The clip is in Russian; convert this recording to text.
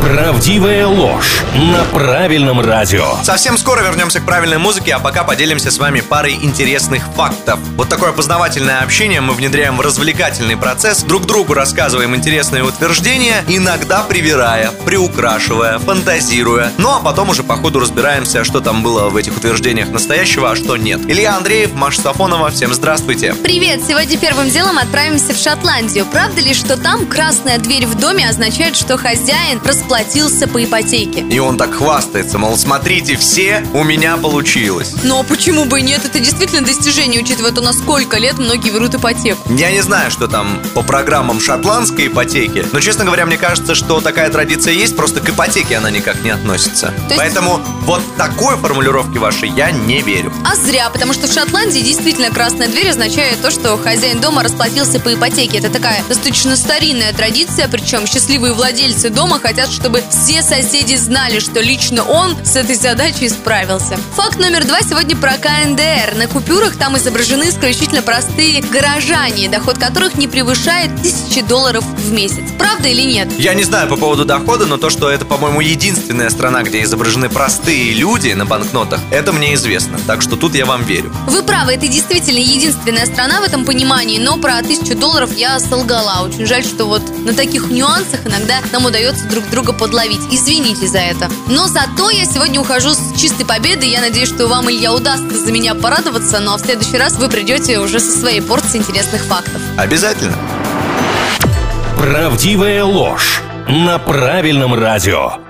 Правдивая ложь на правильном радио. Совсем скоро вернемся к правильной музыке, а пока поделимся с вами парой интересных фактов. Вот такое познавательное общение мы внедряем в развлекательный процесс, друг другу рассказываем интересные утверждения, иногда привирая, приукрашивая, фантазируя. Ну а потом уже по ходу разбираемся, что там было в этих утверждениях настоящего, а что нет. Илья Андреев, Маша Сафонова, всем здравствуйте. Привет! Сегодня первым делом отправимся в Шотландию. Правда ли, что там красная дверь в доме означает, что хозяин расплатился по ипотеке? И он так хвастается, мол, смотрите, все, у меня получилось. Но почему бы и нет? Это действительно достижение, учитывая то, на сколько лет многие берут ипотеку. Я не знаю, что там по программам шотландской ипотеки, но, честно говоря, мне кажется, что такая традиция есть, просто к ипотеке она никак не относится. есть- Поэтому вот такой формулировки вашей я не верю. А зря, потому что в Шотландии действительно красная дверь означает то, что хозяин дома расплатился по ипотеке. Это такая достаточно старинная традиция, причем счастливые владельцы дома хотят, чтобы все соседи знали, что лично он с этой задачей справился. Факт номер два сегодня про КНДР. На купюрах там изображены исключительно простые горожане, доход которых не превышает тысячи долларов в месяц. Правда или нет? Я не знаю по поводу дохода, но то, что это, по-моему, единственная страна, где изображены простые люди на банкнотах, это мне известно. Так что тут я вам верю. Вы правы, это действительно единственная страна в этом понимании, но про тысячу долларов я солгала. Очень жаль, что вот на таких нюансах иногда нам удается друг друга подловить. Извините за это. Но зато я сегодня ухожу с чистой победой. Я надеюсь, что вам, Илья, удастся за меня порадоваться, но в следующий раз вы придете уже со своей порцией интересных фактов. Обязательно. Правдивая ложь на правильном радио.